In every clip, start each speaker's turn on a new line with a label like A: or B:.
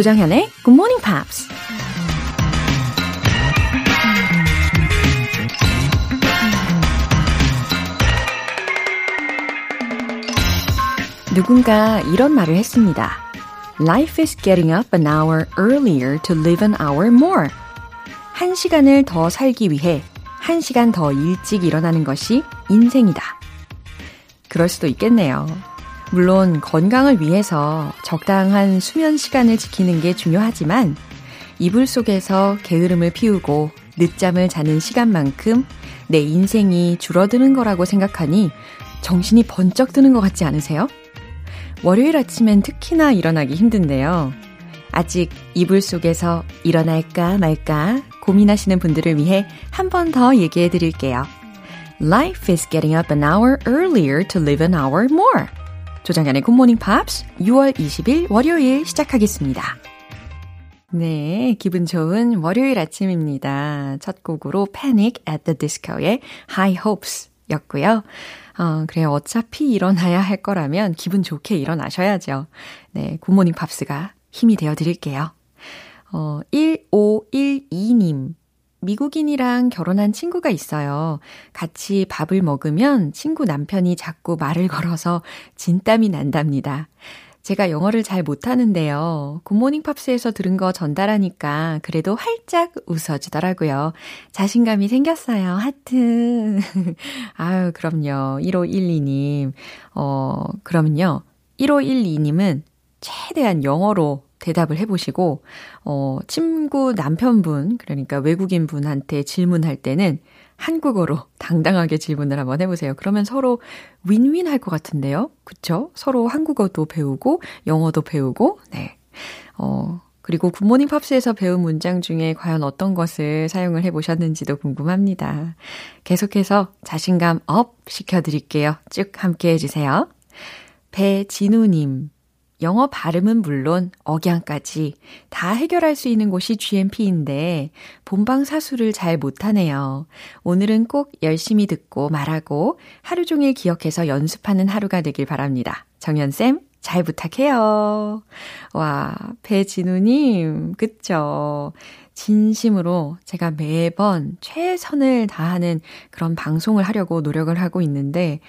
A: 조장현의 Good Morning Pops. 누군가 이런 말을 했습니다. Life is getting up an hour earlier to live an hour more. 한 시간을 더 살기 위해 한 시간 더 일찍 일어나는 것이 인생이다. 그럴 수도 있겠네요. 물론 건강을 위해서 적당한 수면 시간을 지키는 게 중요하지만 이불 속에서 게으름을 피우고 늦잠을 자는 시간만큼 내 인생이 줄어드는 거라고 생각하니 정신이 번쩍 드는 것 같지 않으세요? 월요일 아침엔 특히나 일어나기 힘든데요. 아직 이불 속에서 일어날까 말까 고민하시는 분들을 위해 한 번 더 얘기해 드릴게요. Life is getting up an hour earlier to live an hour more. 조정현의 Good Morning Pops 6월 20일 월요일 시작하겠습니다. 네, 기분 좋은 월요일 아침입니다. 첫 곡으로 Panic at the Disco의 High Hopes 였고요. 어, 그래요. 어차피 일어나야 할 거라면 기분 좋게 일어나셔야죠. 네, Good Morning Pops가 힘이 되어 드릴게요. 어, 1512님. 미국인이랑 결혼한 친구가 있어요. 같이 밥을 먹으면 친구 남편이 자꾸 말을 걸어서 진땀이 난답니다. 제가 영어를 잘 못하는데요. 굿모닝 팝스에서 들은 거 전달하니까 그래도 활짝 웃어주더라고요. 자신감이 생겼어요. 하트. 아유, 그럼요. 1512님. 어, 그럼요. 1512님은 최대한 영어로 대답을 해보시고, 어, 친구 남편분, 그러니까 외국인 분한테 질문할 때는 한국어로 당당하게 질문을 한번 해보세요. 그러면 서로 윈윈 할 것 같은데요. 그쵸? 서로 한국어도 배우고, 영어도 배우고, 네. 어, 그리고 Good Morning Pops에서 배운 문장 중에 과연 어떤 것을 사용을 해보셨는지도 궁금합니다. 계속해서 자신감 up 시켜드릴게요. 쭉 함께 해주세요. 배진우님. 영어 발음은 물론 억양까지 다 해결할 수 있는 곳이 GMP인데 본방 사수를 잘 못하네요. 오늘은 꼭 열심히 듣고 말하고 하루 종일 기억해서 연습하는 하루가 되길 바랍니다. 정연쌤, 잘 부탁해요. 와, 배진우님, 그쵸. 진심으로 제가 매번 최선을 다하는 그런 방송을 하려고 노력을 하고 있는데,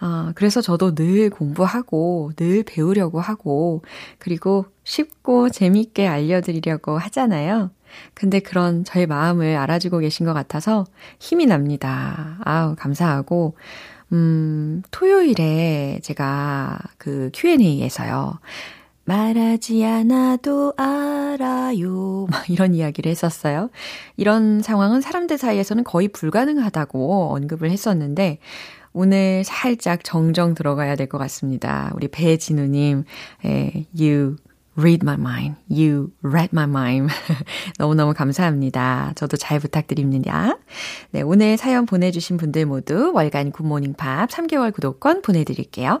A: 아, 그래서 저도 늘 공부하고, 늘 배우려고 하고, 그리고 쉽고 재밌게 알려드리려고 하잖아요. 근데 그런 저의 마음을 알아주고 계신 것 같아서 힘이 납니다. 아우, 감사하고, 음, 토요일에 제가 그 Q&A에서요. 말하지 않아도 알아요. 막 이런 이야기를 했었어요. 이런 상황은 사람들 사이에서는 거의 불가능하다고 언급을 했었는데, 오늘 살짝 정정 들어가야 될 것 같습니다. 우리 배진우님, 예, you read my mind. You read my mind. 너무너무 감사합니다. 저도 잘 부탁드립니다. 네, 오늘 사연 보내주신 분들 모두 월간 굿모닝 팝 3개월 구독권 보내드릴게요.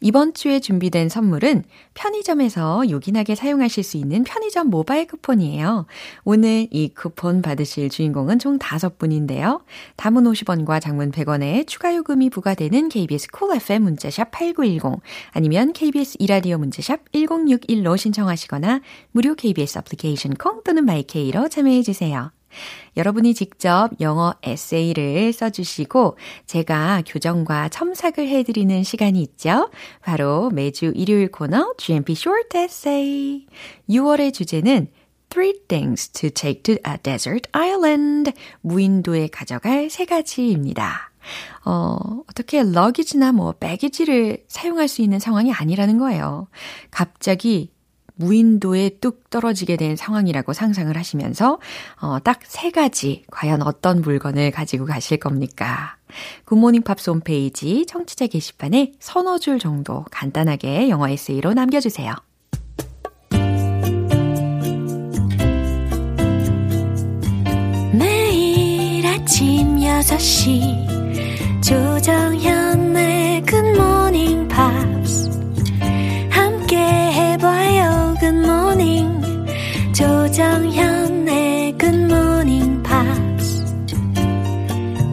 A: 이번 주에 준비된 선물은 편의점에서 요긴하게 사용하실 수 있는 편의점 모바일 쿠폰이에요. 오늘 이 쿠폰 받으실 주인공은 총 5분인데요. 단문 50원과 장문 100원의 추가 요금이 부과되는 KBS Cool FM 문자샵 8910 아니면 KBS 이라디오 문자샵 1061로 신청하시거나 무료 KBS 애플리케이션 콩 또는 my K로 참여해 주세요. 여러분이 직접 영어 에세이를 써주시고 제가 교정과 첨삭을 해드리는 시간이 있죠. 바로 매주 일요일 코너 GMP Short Essay. 6월의 주제는 Three things to take to a desert island. 무인도에 가져갈 세 가지입니다. 어, 어떻게 러기지나 뭐 배기지를 사용할 수 있는 상황이 아니라는 거예요. 갑자기 무인도에 뚝 떨어지게 된 상황이라고 상상을 하시면서 어, 딱 세 가지 과연 어떤 물건을 가지고 가실 겁니까? Good Morning Pops 홈페이지 청취자 게시판에 서너 줄 정도 간단하게 영어 에세이로 남겨주세요.
B: 매일 아침 6시 조정현의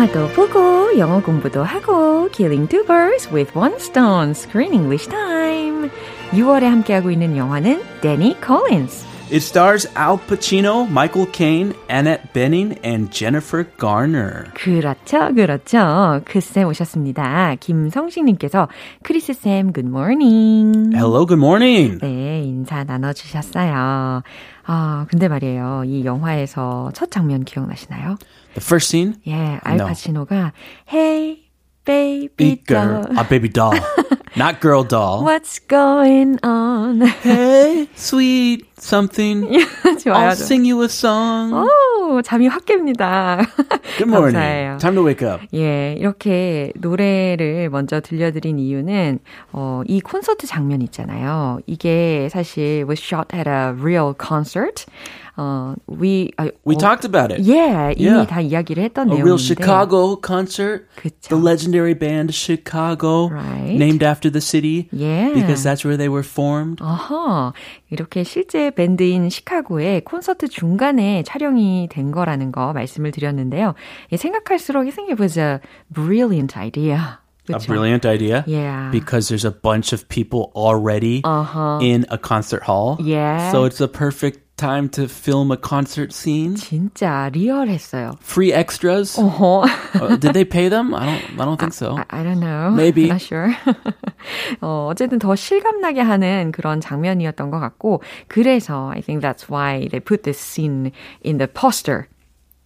A: 영화도 보고 영어 공부도 하고 Killing two birds with one stone Screen English Time 6월에 함께하고 있는 영화는 Danny Collins
C: It stars Al Pacino, Michael Caine, Annette Bening, and Jennifer Garner.
A: 그렇죠, 그렇죠. 크쌤 오셨습니다. 김성식님께서 크리스쌤 굿모닝.
C: Hello, good morning.
A: 네, 인사 나눠주셨어요. 아, 근데 말이에요. 이 영화에서 첫 장면 기억나시나요?
C: The first scene?
A: 예,
C: No.
A: 알파치노가 Hey, baby doll.
C: A baby doll. Not girl doll.
A: What's going on?
C: Hey, sweet something.
A: 좋아요.
C: I'll sing you a song.
A: 오, 잠이 확 깹니다.
C: Good morning.
A: 감사해요.
C: Time to wake up.
A: 예, 이렇게 노래를 먼저 들려드린 이유는, 어, 이 콘서트 장면 있잖아요. 이게 사실 was shot at a real concert. 어, we, 아,
C: We
A: 어,
C: talked about it.
A: 예, 이미
C: Yeah.
A: 다 이야기를 했던
C: A
A: 내용인데.
C: real Chicago concert.
A: 그쵸.
C: The legendary band Chicago.
A: Right.
C: Named after the city.
A: Yeah.
C: Because that's where they were formed.
A: 어허, 이렇게 실제 밴드인 시카고의 콘서트 중간에 촬영이 된 거라는 거 말씀을 드렸는데요. 예, 생각할수록 I think it was a brilliant idea.
C: A
A: 그쵸?
C: brilliant idea.
A: Yeah.
C: Because there's a bunch of people already
A: Uh-huh.
C: in a concert hall.
A: Yeah.
C: So it's a perfect time to film a concert scene.
A: 진짜 리얼했어요.
C: Free extras.
A: 어허.
C: Uh, did they pay them? I don't. I don't think so.
A: I, I don't know.
C: Maybe.
A: Not sure. 어, 어쨌든 더 실감나게 하는 그런 장면이었던 것 같고, 그래서 I think that's why they put this scene in the poster.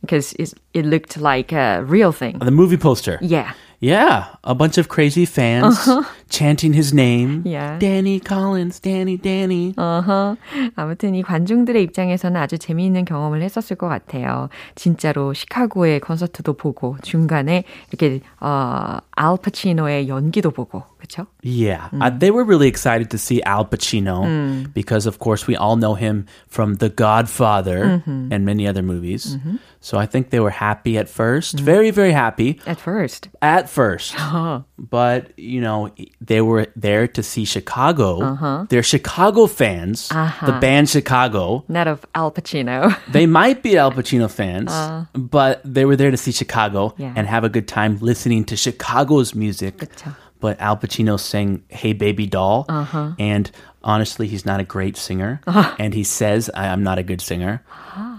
A: Because it's, it looked like a real thing.
C: The movie poster.
A: Yeah.
C: Yeah, a bunch of crazy fans chanting his name.
A: Uh-huh. Yeah.
C: Danny Collins, Danny, Danny.
A: 어허. 아무튼 이 관중들의 입장에서는 아주 재미있는 경험을 했었을 것 같아요. 진짜로 시카고의 콘서트도 보고 중간에 이렇게 어, 알파치노의 연기도 보고 그렇죠?
C: Yeah, uh, they were really excited to see Al Pacino because, of course, we all know him from The Godfather and many other movies. So I think they were happy at 1st very, very happy
A: At first.
C: at first. But you know, they were there to see Chicago. They're Chicago fans. The band Chicago.
A: Not of Al Pacino.
C: They might be Al Pacino fans, but they were there to see Chicago
A: Yeah.
C: and have a good time listening to Chicago's music.
A: 그쵸.
C: But Al Pacino sang "Hey Baby Doll," and honestly, he's not a great singer, and he says I- I'm not a good singer.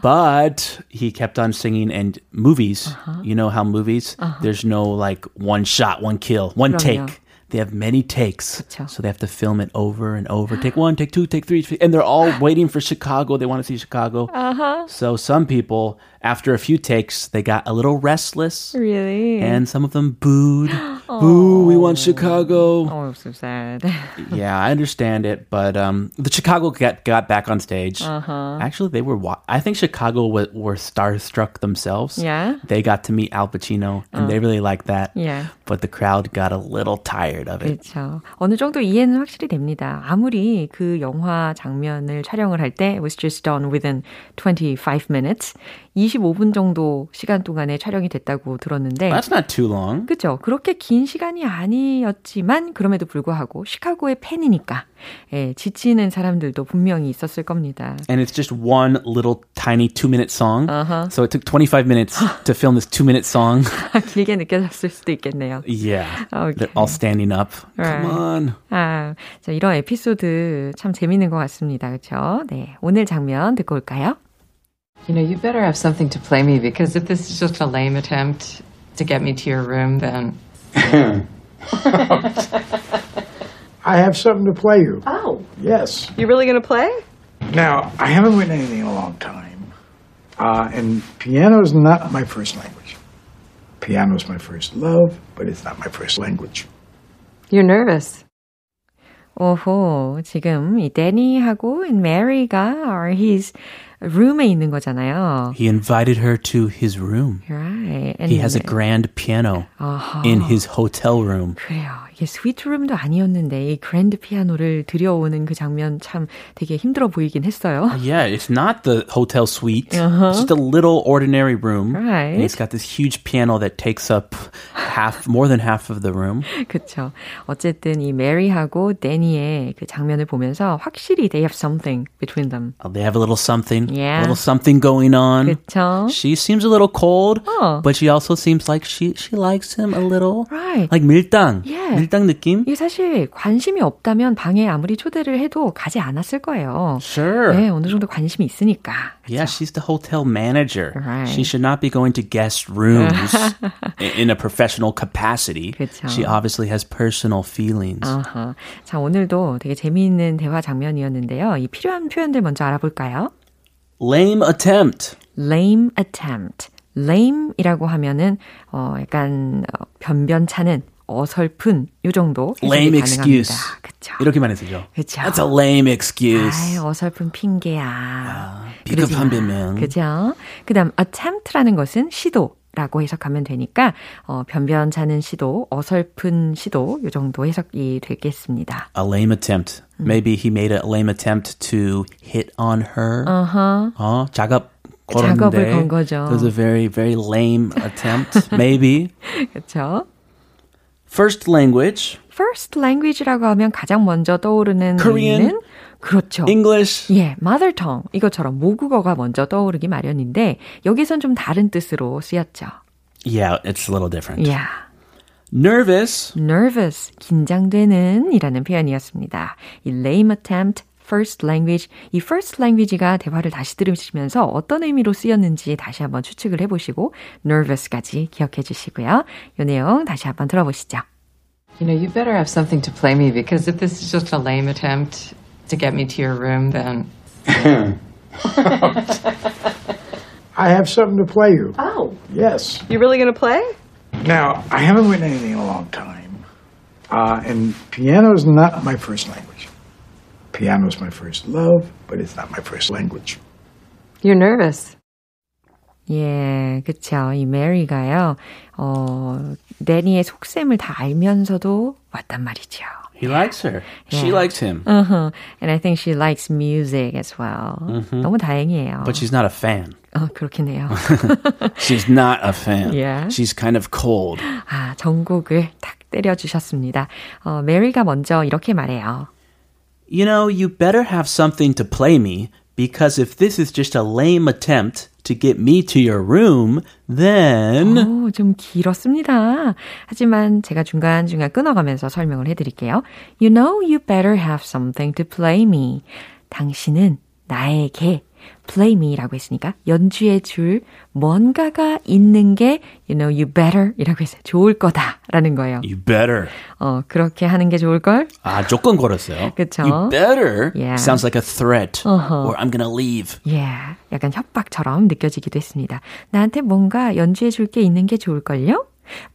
C: But he kept on singing, and movies, you know how movies, there's no like one shot, one kill, one
A: 그럼요.
C: take. They have many takes,
A: 그쵸.
C: so they have to film it over and over. Take one, take two, take three, and they're all waiting for Chicago. They want to see Chicago. Uh-huh. So some people, after a few takes, they got a little restless,
A: Really?
C: and some of them booed. Boo, we want Chicago.
A: Oh, so sad.
C: Yeah, I understand it, but um, the Chicago got got back on stage. Actually, they were. Wa- I think Chicago w- were starstruck themselves.
A: Yeah?
C: they got to meet Al Pacino, and they really liked that.
A: Yeah.
C: but the crowd got a little tired of it.
A: 그렇죠. 어느 정도 이해는 확실히 됩니다. 아무리 그 영화 장면을 촬영을 할 때 it was just done within 25 minutes. 25분 정도 시간 동안에 촬영이 됐다고 들었는데
C: That's not too long.
A: 그죠. 그렇게 긴 시간이 아니었지만 그럼에도 불구하고 시카고의 팬이니까 예, 지치는 사람들도 분명히 있었을 겁니다.
C: And it's just one little tiny two minute song. So it took 25 minutes to film this two minute song.
A: 길게 느껴졌을 수도 있겠네요.
C: yeah.
A: Okay.
C: They're all standing up.
A: Right.
C: Come on.
A: 아, 자, 이런 에피소드 참 재밌는 것 같습니다. 그렇죠? 네, 오늘 장면 듣고 올까요?
D: You know, you better have something to play me because if this is just a lame attempt to get me to your room, then.
E: I have something to play you.
F: Oh,
E: Yes.
F: you really gonna play?
E: Now, I haven't written anything in a long time. Uh, and piano is not my first language. Piano is my first love, but it's not my first language.
D: You're nervous.
A: 오호, 지금 이 데니하고 메리가 are his room에 있는 거잖아요.
C: He invited her to his room.
A: Right. And
C: He has a grand piano
A: 아하.
C: in his hotel room.
A: 그래요. 이게 스위트룸도 아니었는데 이 그랜드 피아노를 들여오는 그 장면 참 되게 힘들어 보이긴 했어요.
C: Yeah, it's not the hotel suite. It's just a little ordinary room.
A: Right.
C: And it's got this huge piano that takes up half, more than half of the room.
A: 그렇죠. 어쨌든 이 메리하고 데니의 그 장면을 보면서 확실히 they have something between them.
C: Uh, They have a little something,
A: Yeah.
C: a little something going on.
A: 그렇죠.
C: She seems a little cold,
A: Oh.
C: but she also seems like she she likes him a little.
A: Right.
C: Like 밀당.
A: Yeah.
C: 밀당 느낌.
A: 이게 사실 관심이 없다면 방에 아무리 초대를 해도 가지 않았을 거예요.
C: Sure.
A: 네, 어느 정도 관심이 있으니까.
C: Yeah, she's the hotel manager.
A: Right.
C: She should not be going to guest rooms in a professional capacity.
A: 그쵸.
C: She obviously has personal feelings.
A: 아하. 자, 오늘도 되게 재미있는 대화 장면이었는데요. 이 필요한 표현들 먼저 알아볼까요?
C: Lame attempt.
A: lame attempt. lame이라고 하면은 어 약간 어, 변변찮은 어설픈 요 정도
C: Lame
A: 가능합니다.
C: excuse.
A: 그렇죠.
C: 이렇게만 해서죠.
A: 그쵸.
C: That's a lame excuse.
A: 아이, 어설픈 핑계야. 그러지 마.
C: 변명.
A: 그죠? 그 다음, attempt라는 것은 시도. 라고 해석하면 되니까 어, 변변찮은 시도, 어설픈 시도 요 정도 해석이 되겠습니다.
C: A lame attempt. Maybe he made a lame attempt to hit on her.
A: 어허.
C: 어, 작업
A: 작업을
C: 걸었는데
A: 건 거죠.
C: It was a very, very lame attempt. Maybe.
A: 그렇죠?
C: First language,
A: First language라고 하면 가장 먼저 떠오르는
C: Korean.
A: 그렇죠.
C: English.
A: 예, mother tongue 이것처럼 모국어가 먼저 떠오르기 마련인데 여기선 좀 다른 뜻으로 쓰였죠.
C: Yeah, it's a little different.
A: Yeah.
C: Nervous.
A: nervous, 긴장되는 이라는 표현이었습니다. 이 lame attempt, first language, 이 first language가 대화를 다시 들으시면서 어떤 의미로 쓰였는지 다시 한번 추측을 해보시고 nervous까지 기억해 주시고요. 이 내용 다시 한번 들어보시죠.
D: You know, you better have something to play me because if this is just a lame attempt to get me to your room, then
E: I have something to play you.
F: Oh,
E: Yes.
F: you really gonna play?
E: Now, I haven't written anything in a long time. Uh, and piano is not my first language. Piano is my first love, but it's not my first language.
D: you're nervous.
A: 예, 그쵸. 이 메리가요, 어, 데니의 속셈을 다 알면서도 왔단 말이죠.
C: He likes her. She
A: Yeah.
C: likes him.
A: Uh-huh. And I think she likes music as well. 너무 다행이에요.
C: But she's not a fan.
A: 어, 그렇긴 해요.
C: She's not a fan.
A: Yeah.
C: She's kind of cold.
A: 아, 전곡을 탁 때려주셨습니다. 어, 메리가 먼저 이렇게 말해요.
C: You know, you better have something to play me because if this is just a lame attempt to get me to your room, then
A: 오, 좀 길었습니다. 하지만 제가 중간중간 끊어가면서 설명을 해드릴게요. You know you better have something to play me. 당신은 나에게 play me라고 했으니까 연주해 줄 뭔가가 있는 게 you know you better 이라고 했어요. 좋을 거다라는 거예요.
C: you better.
A: 어, 그렇게 하는 게 좋을 걸?
C: 아, 조건 걸었어요.
A: 그쵸.
C: You better
A: Yeah.
C: sounds like a threat
A: Uh-huh.
C: or I'm gonna leave.
A: 예, 약간 협박처럼 느껴지기도 했습니다. 나한테 뭔가 연주해 줄 게 있는 게 좋을 걸요?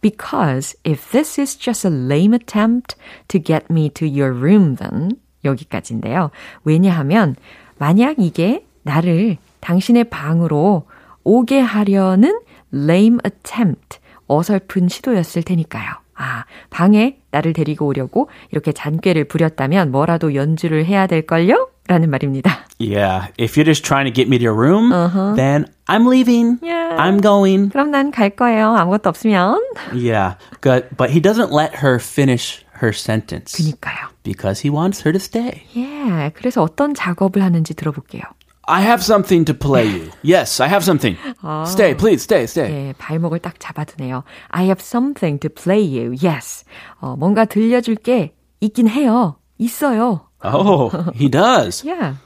A: Because if this is just a lame attempt to get me to your room, then 여기까지인데요. 왜냐하면 만약 이게 나를 당신의 방으로 오게 하려는 lame attempt, 어설픈 시도였을 테니까요. 아, 방에 나를 데리고 오려고 이렇게 잔꾀를 부렸다면 뭐라도 연주를 해야 될걸요? 라는 말입니다.
C: Yeah, if you're just trying to get me to your room, then I'm leaving.
A: Yeah.
C: I'm going.
A: 그럼 난 갈 거예요. 아무것도 없으면.
C: Yeah, but but he doesn't let her finish her sentence
A: 그니까요.
C: because he wants her to stay.
A: 예, 그래서 어떤 작업을 하는지 들어볼게요.
C: I have something to play you. Yes, I have something. Stay, please, stay, stay.
A: 예, 발목을 딱 잡아두네요. I have something to play you. Yes. 어, 뭔가 들려줄 게 있긴 해요. 있어요.
C: Oh, he does.
A: Yeah.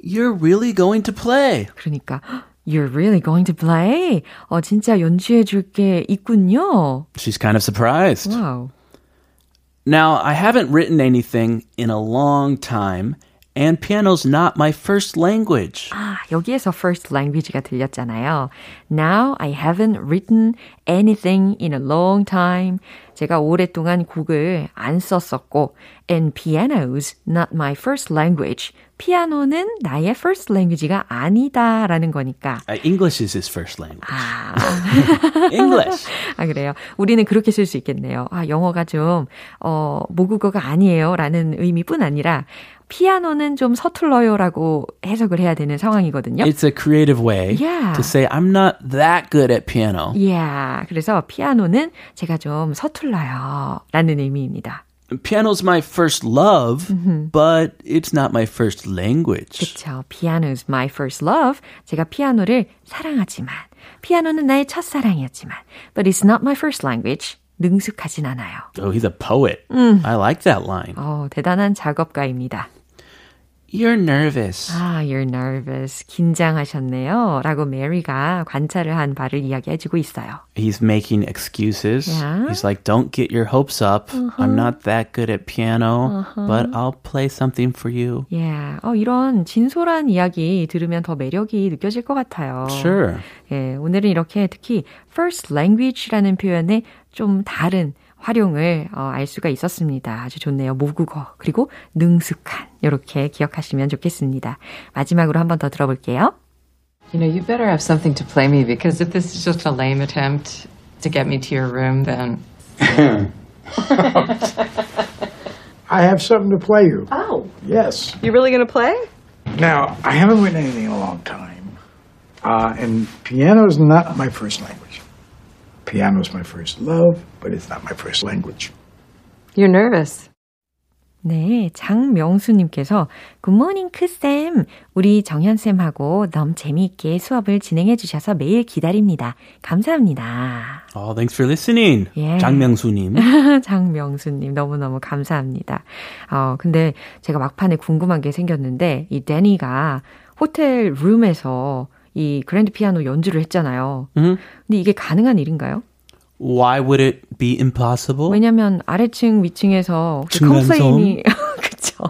C: You're really going to play.
A: 그러니까 You're really going to play? 어, 진짜 연주해 줄 게 있군요.
C: She's kind of surprised.
A: 와우.
C: Now, I haven't written anything in a long time, And piano's not my first language.
A: 아, 여기에서 first language가 들렸잖아요. Now I haven't written anything in a long time. 제가 오랫동안 곡을 안 썼었고, and piano's not my first language. 피아노는 나의 first language가 아니다라는 거니까.
C: Uh, English is his first language.
A: 아.
C: English.
A: 아, 그래요. 우리는 그렇게 쓸 수 있겠네요. 아, 영어가 좀, 어, 모국어가 아니에요. 라는 의미뿐 아니라, 피아노는 좀 서툴러요라고 해석을 해야 되는 상황이거든요.
C: It's a creative way
A: Yeah.
C: to say I'm not that good at piano.
A: Yeah. 그래서 피아노는 제가 좀 서툴러요. 라는 의미입니다.
C: Piano's my first love, but it's not my first language.
A: 그쵸. Piano's my first love. 제가 피아노를 사랑하지만, 피아노는 나의 첫사랑이었지만, but it's not my first language. 능숙하진 않아요.
C: Oh, he's a poet. I like that line.
A: 어, 대단한 작업가입니다.
C: You're nervous.
A: 아, you're nervous. 긴장하셨네요. 라고 메리가 관찰을 한 바를 이야기해주고 있어요.
C: He's making excuses.
A: Yeah.
C: He's like, don't get your hopes up. I'm not that good at piano, but I'll play something for you.
A: Yeah. 어, 이런 진솔한 이야기 들으면 더 매력이 느껴질 것 같아요.
C: Sure.
A: 예, 오늘은 이렇게 특히 first language라는 표현에 좀 다른 활용을 어, 알 수가 있었습니다. 아주 좋네요. 모국어 그리고 능숙한 이렇게 기억하시면 좋겠습니다. 마지막으로 한 번 더 들어볼게요.
D: You know, you better have something to play me because if this is just a lame attempt to get me to your room, then
E: I have something to play you.
F: Oh,
E: Yes.
F: you really gonna play?
E: Now, I haven't written anything in a long time. Uh, and piano is not my first language. Piano is my first love, but it's not my first language.
F: You're nervous.
A: 네, 장명수님께서 굿모닝 크쌤, 우리 정현쌤하고 너무 재미있게 수업을 진행해 주셔서 매일 기다립니다. 감사합니다.
C: Oh, thanks for listening.
A: Yeah.
C: 장명수님.
A: 장명수님 너무너무 감사합니다. 어, 근데 제가 막판에 궁금한 게 생겼는데 이 데니가 호텔 룸에서 이 그랜드 피아노 연주를 했잖아요. 근데 이게 가능한 일인가요?
C: Why would it be impossible?
A: 왜냐면 아래층 위층에서 그? 컴플레인이 그쵸.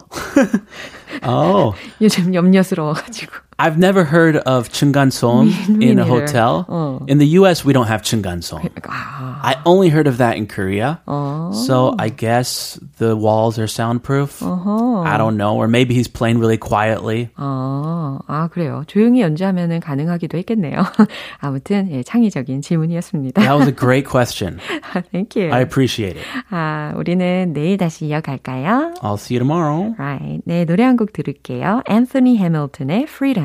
C: Oh,
A: 요즘 염려스러워가지고.
C: I've never heard of chungansom
A: Me
C: in a
A: neither.
C: hotel.
A: 어.
C: In the US, we don't have chungansom.
A: 아,
C: I only heard of that in Korea.
A: 어.
C: So I guess the walls are soundproof.
A: 어허.
C: I don't know. Or maybe he's playing really quietly.
A: 아, 아, 그래요. 조용히 연주하면은 가능하기도 했겠네요. 아무튼, 예, 창의적인 질문이었습니다.
C: That was a great question.
A: Thank you.
C: I appreciate it.
A: 아, 우리는 내일 다시 이어갈까요?
C: I'll see you tomorrow.
A: Right. 네, 노래 한 곡 들을게요. 앤서니 해밀턴의 Freedom.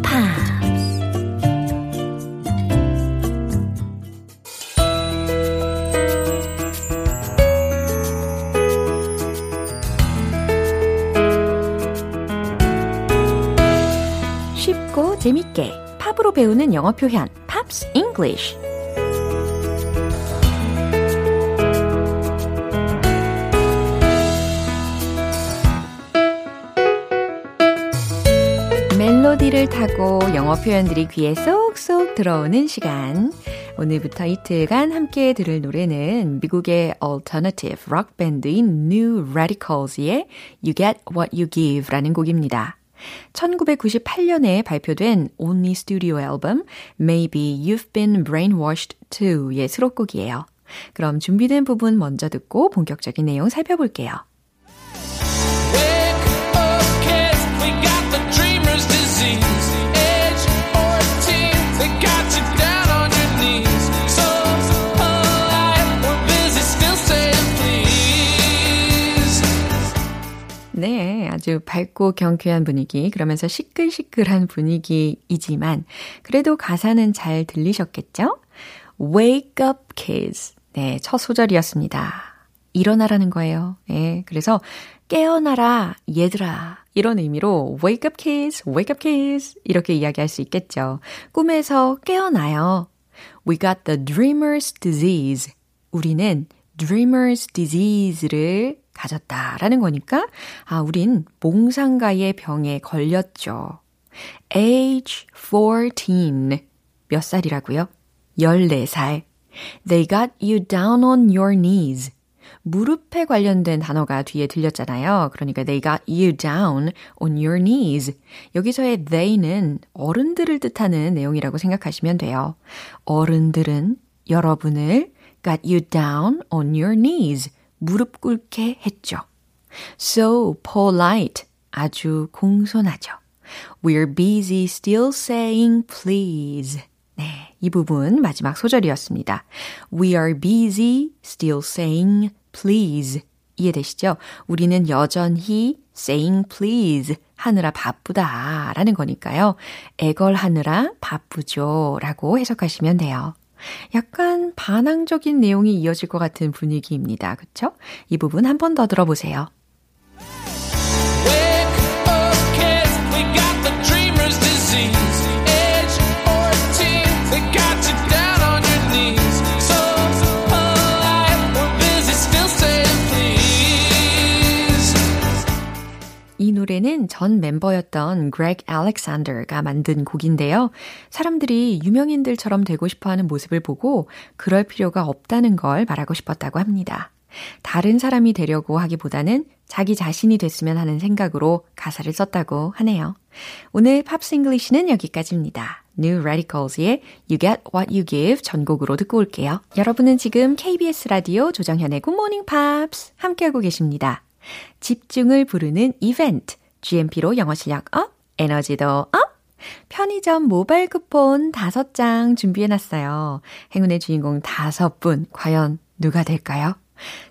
A: 재밌게 팝으로 배우는 영어 표현 Pops English 멜로디를 타고 영어 표현들이 귀에 쏙쏙 들어오는 시간. 오늘부터 이틀간 함께 들을 노래는 미국의 alternative 록 밴드인 New Radicals의 You Get What You Give라는 곡입니다. 1998년에 발표된 only studio 앨범 Maybe You've Been Brainwashed Too의 수록곡이에요. 그럼 준비된 부분 먼저 듣고 본격적인 내용 살펴볼게요. 아주 밝고 경쾌한 분위기, 그러면서 시끌시끌한 분위기이지만, 그래도 가사는 잘 들리셨겠죠? Wake up, kids. 네, 첫 소절이었습니다. 일어나라는 거예요. 예, 그래서 깨어나라, 얘들아. 이런 의미로 wake up kids, wake up kids 이렇게 이야기할 수 있겠죠. 꿈에서 깨어나요. We got the dreamer's disease. 우리는 dreamer's disease를 가졌다라는 거니까 아, 우린 몽상가의 병에 걸렸죠. age 14. 몇 살이라고요? 14살. They got you down on your knees. 무릎에 관련된 단어가 뒤에 들렸잖아요. 그러니까 they got you down on your knees. 여기서의 they는 어른들을 뜻하는 내용이라고 생각하시면 돼요. 어른들은 여러분을 got you down on your knees. 무릎 꿇게 했죠. So polite. 아주 공손하죠. We're busy still saying please. 네, 이 부분 마지막 소절이었습니다. We are busy still saying please. 이해되시죠? 우리는 여전히 saying please 하느라 바쁘다 라는 거니까요. 애걸하느라 바쁘죠 라고 해석하시면 돼요. 약간 반항적인 내용이 이어질 것 같은 분위기입니다. 그쵸? 이 부분 한 번 더 들어보세요.
G: Wake up, kids. We got the dreamer's disease.
A: 노래는 전 멤버였던 Greg Alexander가 만든 곡인데요. 사람들이 유명인들처럼 되고 싶어 하는 모습을 보고 그럴 필요가 없다는 걸 말하고 싶었다고 합니다. 다른 사람이 되려고 하기보다는 자기 자신이 됐으면 하는 생각으로 가사를 썼다고 하네요. 오늘 Pops English는 여기까지입니다. New Radicals의 You Get What You Give 전곡으로 듣고 올게요. 여러분은 지금 KBS 라디오 조정현의 Good Morning Pops 함께하고 계십니다. 집중을 부르는 이벤트, GMP로 영어 실력 up, 에너지도 up! 편의점 모바일 쿠폰 5장 준비해놨어요. 행운의 주인공 5분, 과연 누가 될까요?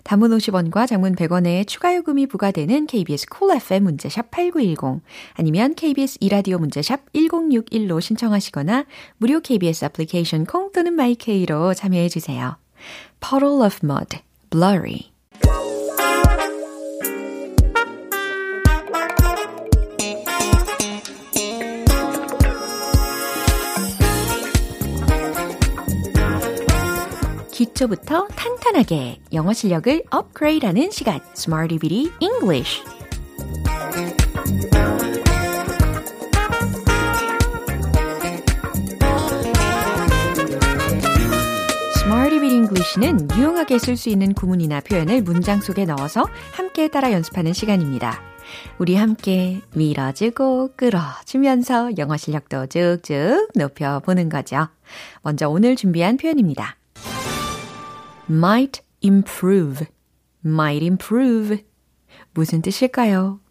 A: 단문 50원과 장문 100원의 추가 요금이 부과되는 KBS Cool FM 문자샵 8910 아니면 KBS 이라디오 문자샵 1061로 신청하시거나 무료 KBS 애플리케이션 콩 또는 my K로 참여해 주세요. Puddle of Mud, Blurry 기초부터 탄탄하게 영어 실력을 업그레이드하는 시간 Smarty Bitty English English는 유용하게 쓸 수 있는 구문이나 표현을 문장 속에 넣어서 함께 따라 연습하는 시간입니다. 우리 함께 밀어주고 끌어주면서 영어 실력도 쭉쭉 높여보는 거죠. 먼저 오늘 준비한 표현입니다. Might improve, might improve. 무슨 뜻일까요?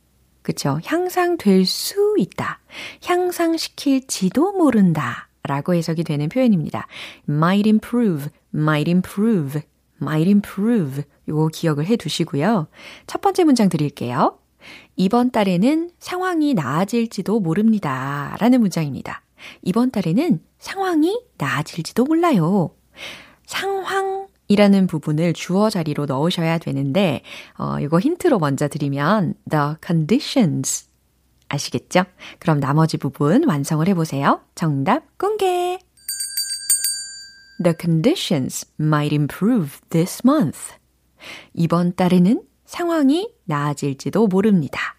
A: 그쵸. 향상될 수 있다. 향상시킬지도 모른다. 라고 해석이 되는 표현입니다. might improve, might improve, might improve. 요거 기억을 해 두시고요. 첫 번째 문장 드릴게요. 이번 달에는 상황이 나아질지도 모릅니다. 라는 문장입니다. 이번 달에는 상황이 나아질지도 몰라요. 상황 이라는 부분을 주어 자리로 넣으셔야 되는데, 어, 이거 힌트로 먼저 드리면, the conditions. 아시겠죠? 그럼 나머지 부분 완성을 해보세요. 정답 공개! The conditions might improve this month. 이번 달에는 상황이 나아질지도 모릅니다.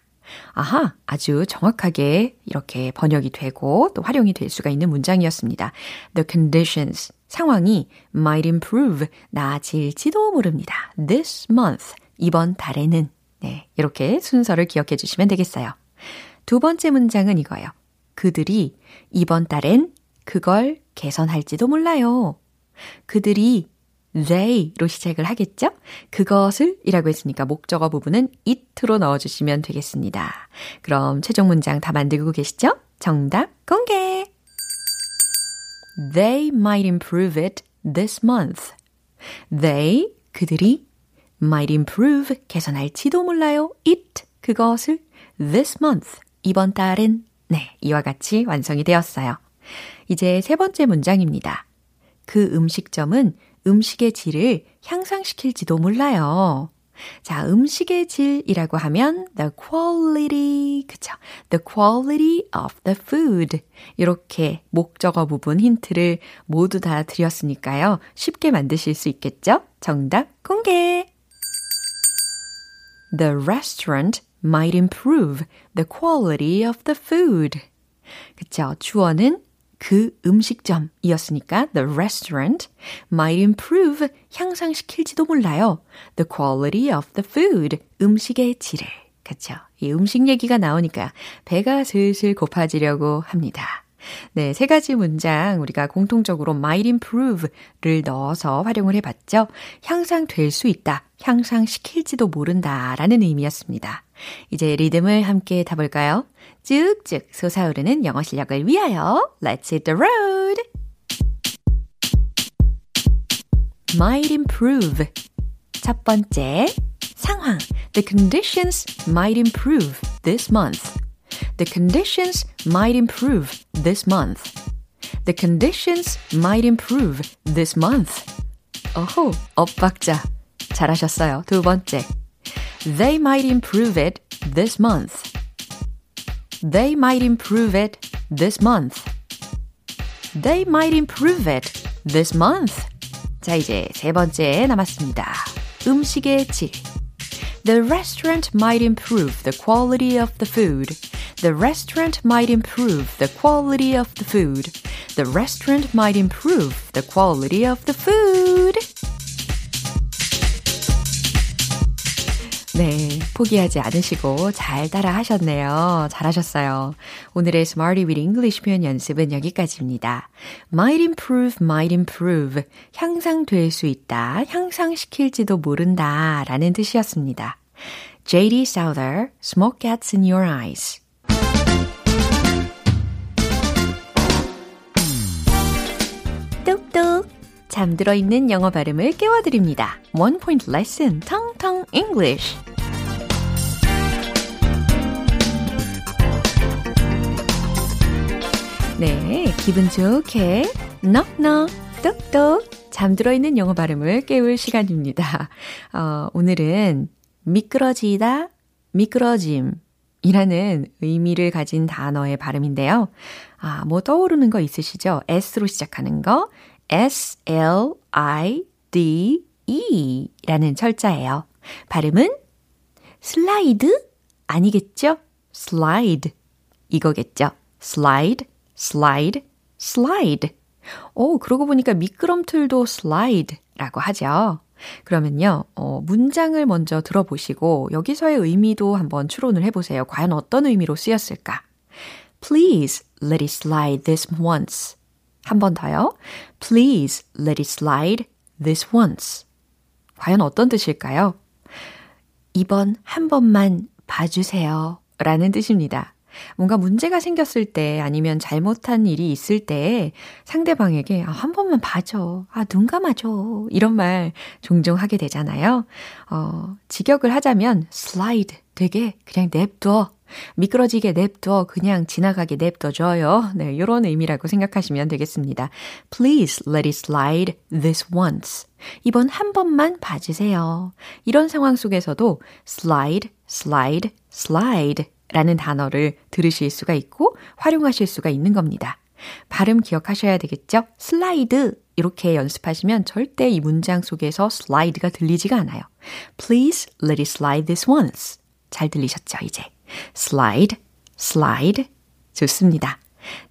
A: 아하, 아주 정확하게 이렇게 번역이 되고 또 활용이 될 수가 있는 문장이었습니다. The conditions, 상황이 might improve, 나아질지도 모릅니다. This month, 이번 달에는. 네, 이렇게 순서를 기억해 주시면 되겠어요. 두 번째 문장은 이거예요. 그들이 이번 달엔 그걸 개선할지도 몰라요. 그들이 they로 시작을 하겠죠? 그것을 이라고 했으니까 목적어 부분은 it로 넣어주시면 되겠습니다. 그럼 최종 문장 다 만들고 계시죠? 정답 공개! They might improve it this month. They, 그들이 might improve, 개선할지도 몰라요. it, 그것을 this month, 이번 달엔 네, 이와 같이 완성이 되었어요. 이제 세 번째 문장입니다. 그 음식점은 음식의 질을 향상시킬지도 몰라요. 자, 음식의 질이라고 하면 the quality, 그쵸? the quality of the food. 이렇게 목적어 부분 힌트를 모두 다 드렸으니까요. 쉽게 만드실 수 있겠죠? 정답 공개! The restaurant might improve the quality of the food. 그쵸? 주어는 그 음식점이었으니까 the restaurant might improve 향상시킬지도 몰라요. the quality of the food 음식의 질을. 그쵸? 이 음식 얘기가 나오니까 배가 슬슬 고파지려고 합니다. 네, 세 가지 문장 우리가 공통적으로 might improve를 넣어서 활용을 해봤죠. 향상될 수 있다, 향상시킬지도 모른다 라는 의미였습니다. 이제 리듬을 함께 타볼까요? 쭉쭉 솟아오르는 영어 실력을 위하여 Let's hit the road! might improve 첫 번째 상황 The conditions might improve this month. The conditions might improve this month. The conditions might improve this month. 어호, 엇박자. 잘하셨어요. 두 번째. They might improve it this month. They might improve it this month. They might improve it this month. 자, 이제 세 번째 남았습니다. 음식의 질. The restaurant might improve the quality of the food. The restaurant might improve the quality of the food. The restaurant might improve the quality of the food. 포기하지 않으시고 잘 따라 하셨네요. 잘하셨어요. 오늘의 Smarty with English 표현 연습은 여기까지입니다. might improve, might improve. 향상될 수 있다, 향상시킬지도 모른다 라는 뜻이었습니다. J.D. Souther, Smoke Gets in Your Eyes. 뚝뚝 잠들어 있는 영어 발음을 깨워드립니다. One Point Lesson, 텅텅 English. 네, 기분 좋게 넉넉 똑똑 잠들어 있는 영어 발음을 깨울 시간입니다. 어, 오늘은 미끄러지다, 미끄러짐 이라는 의미를 가진 단어의 발음인데요. 아, 뭐 떠오르는 거 있으시죠? S로 시작하는 거, S, L, I, D, E 라는 철자예요. 발음은 슬라이드 아니겠죠? 슬라이드 이거겠죠? 슬 슬라이드, 슬라이드. 오, 그러고 보니까 미끄럼틀도 슬라이드라고 하죠. 그러면요, 어, 문장을 먼저 들어보시고 여기서의 의미도 한번 추론을 해보세요. 과연 어떤 의미로 쓰였을까? Please let it slide this once. 한 번 더요. Please let it slide this once. 과연 어떤 뜻일까요? 이번 한 번만 봐주세요. 라는 뜻입니다. 뭔가 문제가 생겼을 때 아니면 잘못한 일이 있을 때 상대방에게 아, 한 번만 봐줘. 아, 눈 감아줘. 이런 말 종종 하게 되잖아요. 어, 직역을 하자면 slide 되게 그냥 냅둬. 미끄러지게 냅둬. 그냥 지나가게 냅둬줘요. 네, 이런 의미라고 생각하시면 되겠습니다. Please let it slide this once. 이번 한 번만 봐주세요. 이런 상황 속에서도 slide, slide, slide 라는 단어를 들으실 수가 있고 활용하실 수가 있는 겁니다. 발음 기억하셔야 되겠죠? 슬라이드 이렇게 연습하시면 절대 이 문장 속에서 슬라이드가 들리지가 않아요. Please let it slide this once. 잘 들리셨죠, 이제? slide, slide. 좋습니다.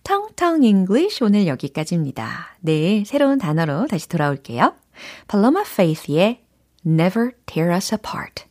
A: 텅텅 English 오늘 여기까지입니다. 내일 새로운 단어로 다시 돌아올게요. Paloma Faith의 Never Tear Us Apart.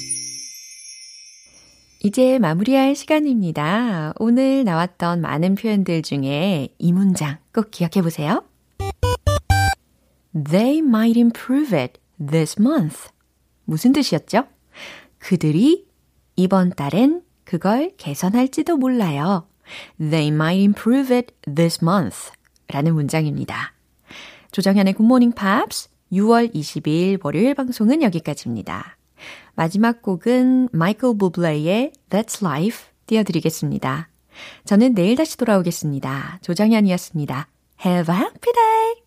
A: 이제 마무리할 시간입니다. 오늘 나왔던 많은 표현들 중에 이 문장 꼭 기억해 보세요. They might improve it this month. 무슨 뜻이었죠? 그들이 이번 달엔 그걸 개선할지도 몰라요. They might improve it this month. 라는 문장입니다. 조정현의 굿모닝 팝스 6월 22일 월요일 방송은 여기까지입니다. 마지막 곡은 마이클 부블레의 That's Life 띄워드리겠습니다. 저는 내일 다시 돌아오겠습니다. 조정현이었습니다. Have a happy day!